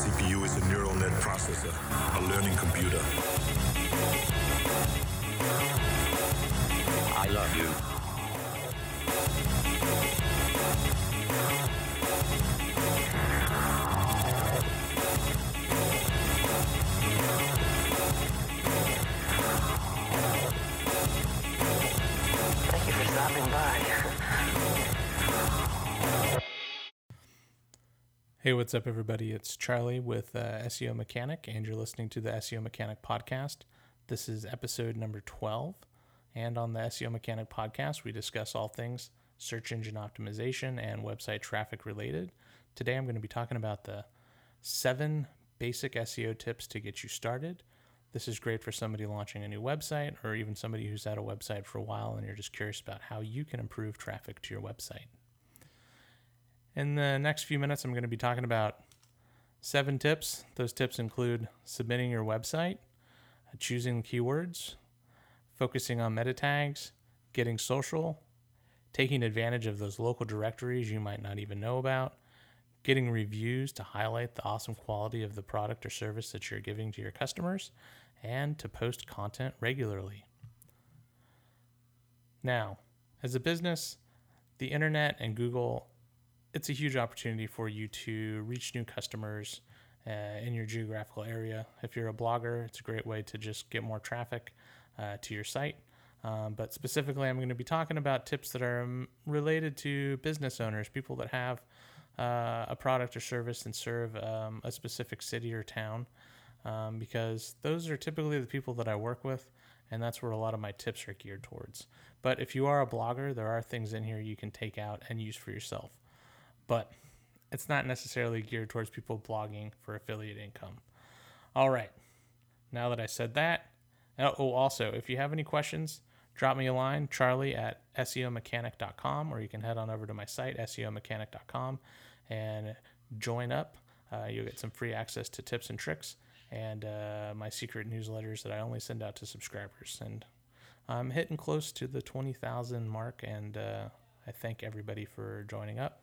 CPU is a neural net processor, a learning computer. I love you. Hey, what's up, everybody? It's Charlie with uh, SEO Mechanic, and you're listening to the SEO Mechanic podcast. This is episode number 12. And on the SEO Mechanic podcast, we discuss all things search engine optimization and website traffic related. Today, I'm going to be talking about the seven basic SEO tips to get you started. This is great for somebody launching a new website or even somebody who's had a website for a while and you're just curious about how you can improve traffic to your website. In the next few minutes, I'm going to be talking about seven tips. Those tips include submitting your website, uh, choosing keywords, focusing on meta tags, getting social, taking advantage of those local directories you might not even know about, getting reviews to highlight the awesome quality of the product or service that you're giving to your customers, and to post content regularly. Now, as a business, the internet and Google it's a huge opportunity for you to reach new customers uh, in your geographical area. If you're a blogger, it's a great way to just get more traffic uh, to your site. Um, but specifically, I'm going to be talking about tips that are um, related to business owners, people that have uh, a product or service and serve um, a specific city or town, um, because those are typically the people that I work with, and that's where a lot of my tips are geared towards. But if you are a blogger, there are things in here you can take out and use for yourself but it's not necessarily geared towards people blogging for affiliate income. All right. Now that I said that, oh, also, if you have any questions, drop me a line, charlie at SEOmechanic.com, or you can head on over to my site, SEOmechanic.com, and join up. Uh, you'll get some free access to tips and tricks and uh, my secret newsletters that I only send out to subscribers. And I'm hitting close to the 20,000 mark, and uh, I thank everybody for joining up.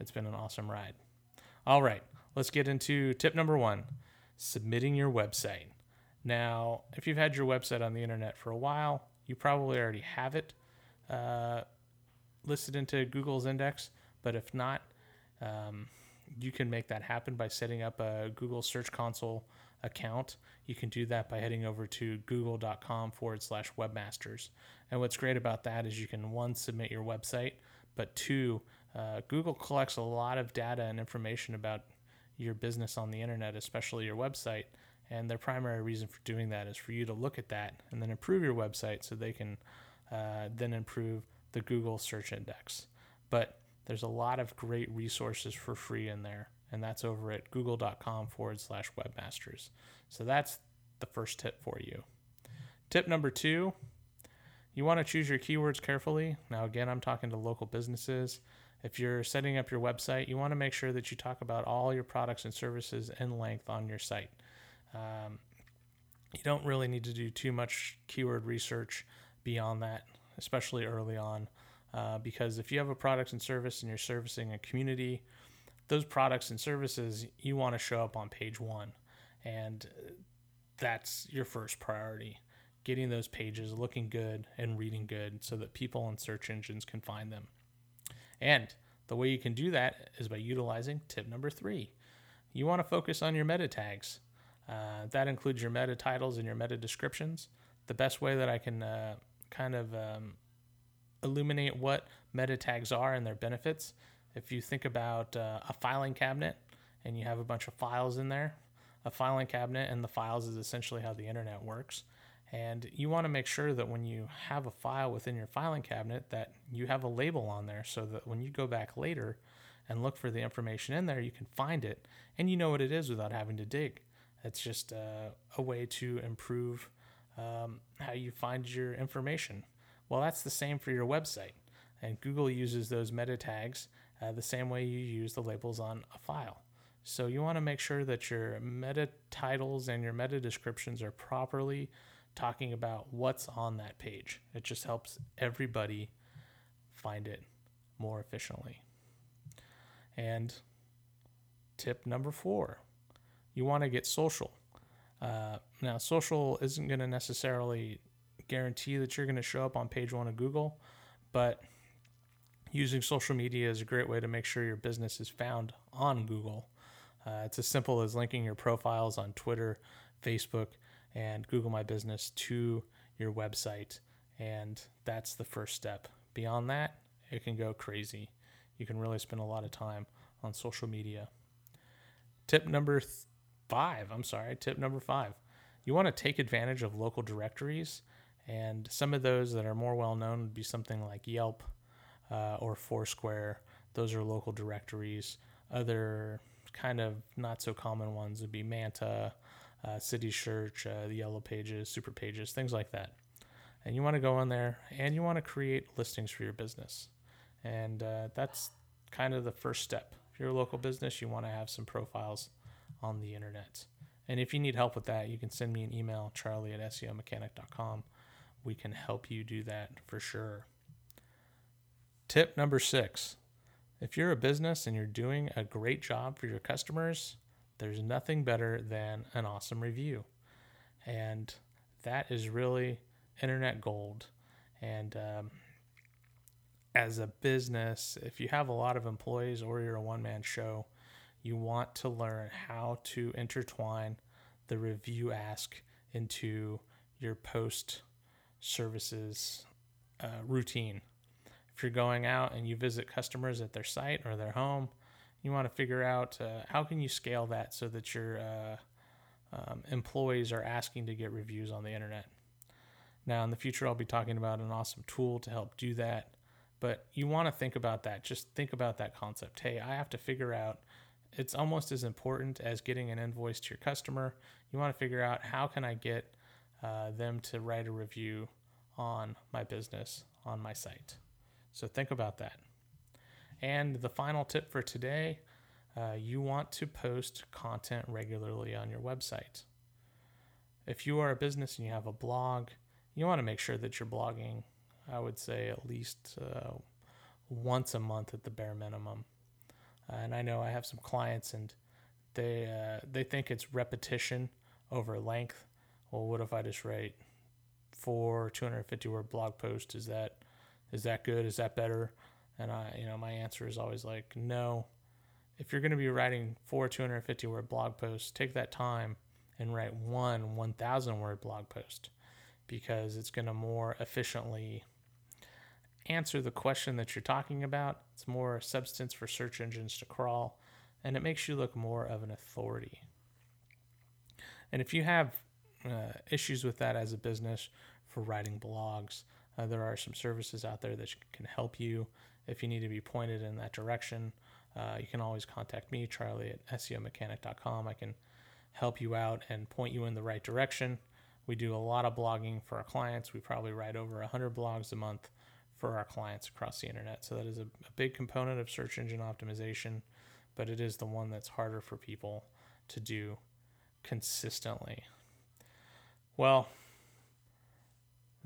It's been an awesome ride. All right, let's get into tip number one submitting your website. Now, if you've had your website on the internet for a while, you probably already have it uh, listed into Google's index. But if not, um, you can make that happen by setting up a Google Search Console account. You can do that by heading over to google.com forward slash webmasters. And what's great about that is you can, one, submit your website, but two, uh, Google collects a lot of data and information about your business on the internet, especially your website. And their primary reason for doing that is for you to look at that and then improve your website so they can uh, then improve the Google search index. But there's a lot of great resources for free in there, and that's over at google.com forward slash webmasters. So that's the first tip for you. Tip number two you want to choose your keywords carefully. Now, again, I'm talking to local businesses. If you're setting up your website, you want to make sure that you talk about all your products and services in length on your site. Um, you don't really need to do too much keyword research beyond that, especially early on, uh, because if you have a product and service and you're servicing a community, those products and services you want to show up on page one, and that's your first priority. Getting those pages looking good and reading good so that people and search engines can find them. And the way you can do that is by utilizing tip number three. You want to focus on your meta tags. Uh, that includes your meta titles and your meta descriptions. The best way that I can uh, kind of um, illuminate what meta tags are and their benefits, if you think about uh, a filing cabinet and you have a bunch of files in there, a filing cabinet and the files is essentially how the internet works. And you want to make sure that when you have a file within your filing cabinet that you have a label on there so that when you go back later and look for the information in there, you can find it and you know what it is without having to dig. It's just uh, a way to improve um, how you find your information. Well, that's the same for your website. And Google uses those meta tags uh, the same way you use the labels on a file. So you want to make sure that your meta titles and your meta descriptions are properly talking about what's on that page. It just helps everybody find it more efficiently. And tip number four you want to get social. Uh, now, social isn't going to necessarily guarantee that you're going to show up on page one of Google, but using social media is a great way to make sure your business is found on Google. Uh, it's as simple as linking your profiles on Twitter, Facebook, and Google My Business to your website. And that's the first step. Beyond that, it can go crazy. You can really spend a lot of time on social media. Tip number th- five, I'm sorry, tip number five. You want to take advantage of local directories, and some of those that are more well known would be something like Yelp uh, or Foursquare. Those are local directories. Other kind of not so common ones would be Manta, uh, City Search, uh, the Yellow Pages, Super Pages, things like that. And you want to go on there and you want to create listings for your business. And uh, that's kind of the first step. If you're a local business, you want to have some profiles on the internet. And if you need help with that, you can send me an email, charlie at SEOmechanic.com. We can help you do that for sure. Tip number six if you're a business and you're doing a great job for your customers, there's nothing better than an awesome review. And that is really internet gold. And um, as a business, if you have a lot of employees or you're a one man show, you want to learn how to intertwine the review ask into your post services uh, routine if you're going out and you visit customers at their site or their home, you want to figure out uh, how can you scale that so that your uh, um, employees are asking to get reviews on the internet. Now, in the future, I'll be talking about an awesome tool to help do that. But you want to think about that. Just think about that concept. Hey, I have to figure out. It's almost as important as getting an invoice to your customer. You want to figure out how can I get uh, them to write a review on my business on my site. So think about that. And the final tip for today uh, you want to post content regularly on your website. If you are a business and you have a blog, you want to make sure that you're blogging, I would say, at least uh, once a month at the bare minimum. Uh, and I know I have some clients and they uh, they think it's repetition over length. Well, what if I just write four 250 word blog posts? Is that is that good? Is that better? And I, you know, my answer is always like, no. If you're going to be writing four 250 word blog posts, take that time and write one 1,000 word blog post because it's going to more efficiently answer the question that you're talking about. It's more substance for search engines to crawl, and it makes you look more of an authority. And if you have uh, issues with that as a business for writing blogs, uh, there are some services out there that can help you if you need to be pointed in that direction. Uh, you can always contact me, Charlie at SEOmechanic.com. I can help you out and point you in the right direction. We do a lot of blogging for our clients. We probably write over 100 blogs a month for our clients across the internet. So that is a, a big component of search engine optimization, but it is the one that's harder for people to do consistently. Well,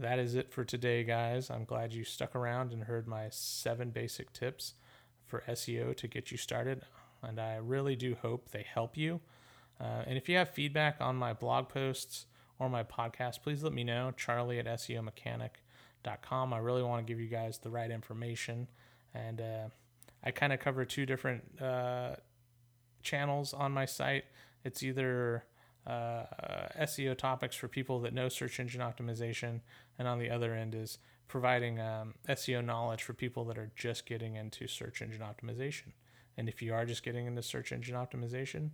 that is it for today, guys. I'm glad you stuck around and heard my seven basic tips for SEO to get you started. And I really do hope they help you. Uh, and if you have feedback on my blog posts or my podcast, please let me know. Charlie at SEOmechanic.com. I really want to give you guys the right information. And uh, I kind of cover two different uh, channels on my site. It's either uh, SEO topics for people that know search engine optimization, and on the other end is providing um, SEO knowledge for people that are just getting into search engine optimization. And if you are just getting into search engine optimization,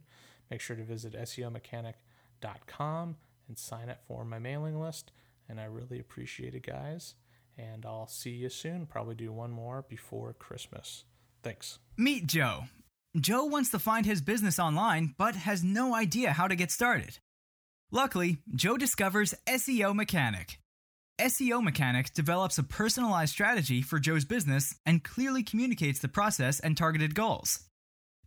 make sure to visit SEOmechanic.com and sign up for my mailing list. And I really appreciate it, guys. And I'll see you soon. Probably do one more before Christmas. Thanks. Meet Joe. Joe wants to find his business online, but has no idea how to get started. Luckily, Joe discovers SEO Mechanic. SEO Mechanic develops a personalized strategy for Joe's business and clearly communicates the process and targeted goals.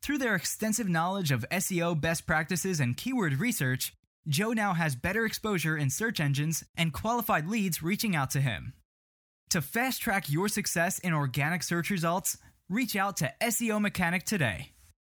Through their extensive knowledge of SEO best practices and keyword research, Joe now has better exposure in search engines and qualified leads reaching out to him. To fast track your success in organic search results, reach out to SEO Mechanic today.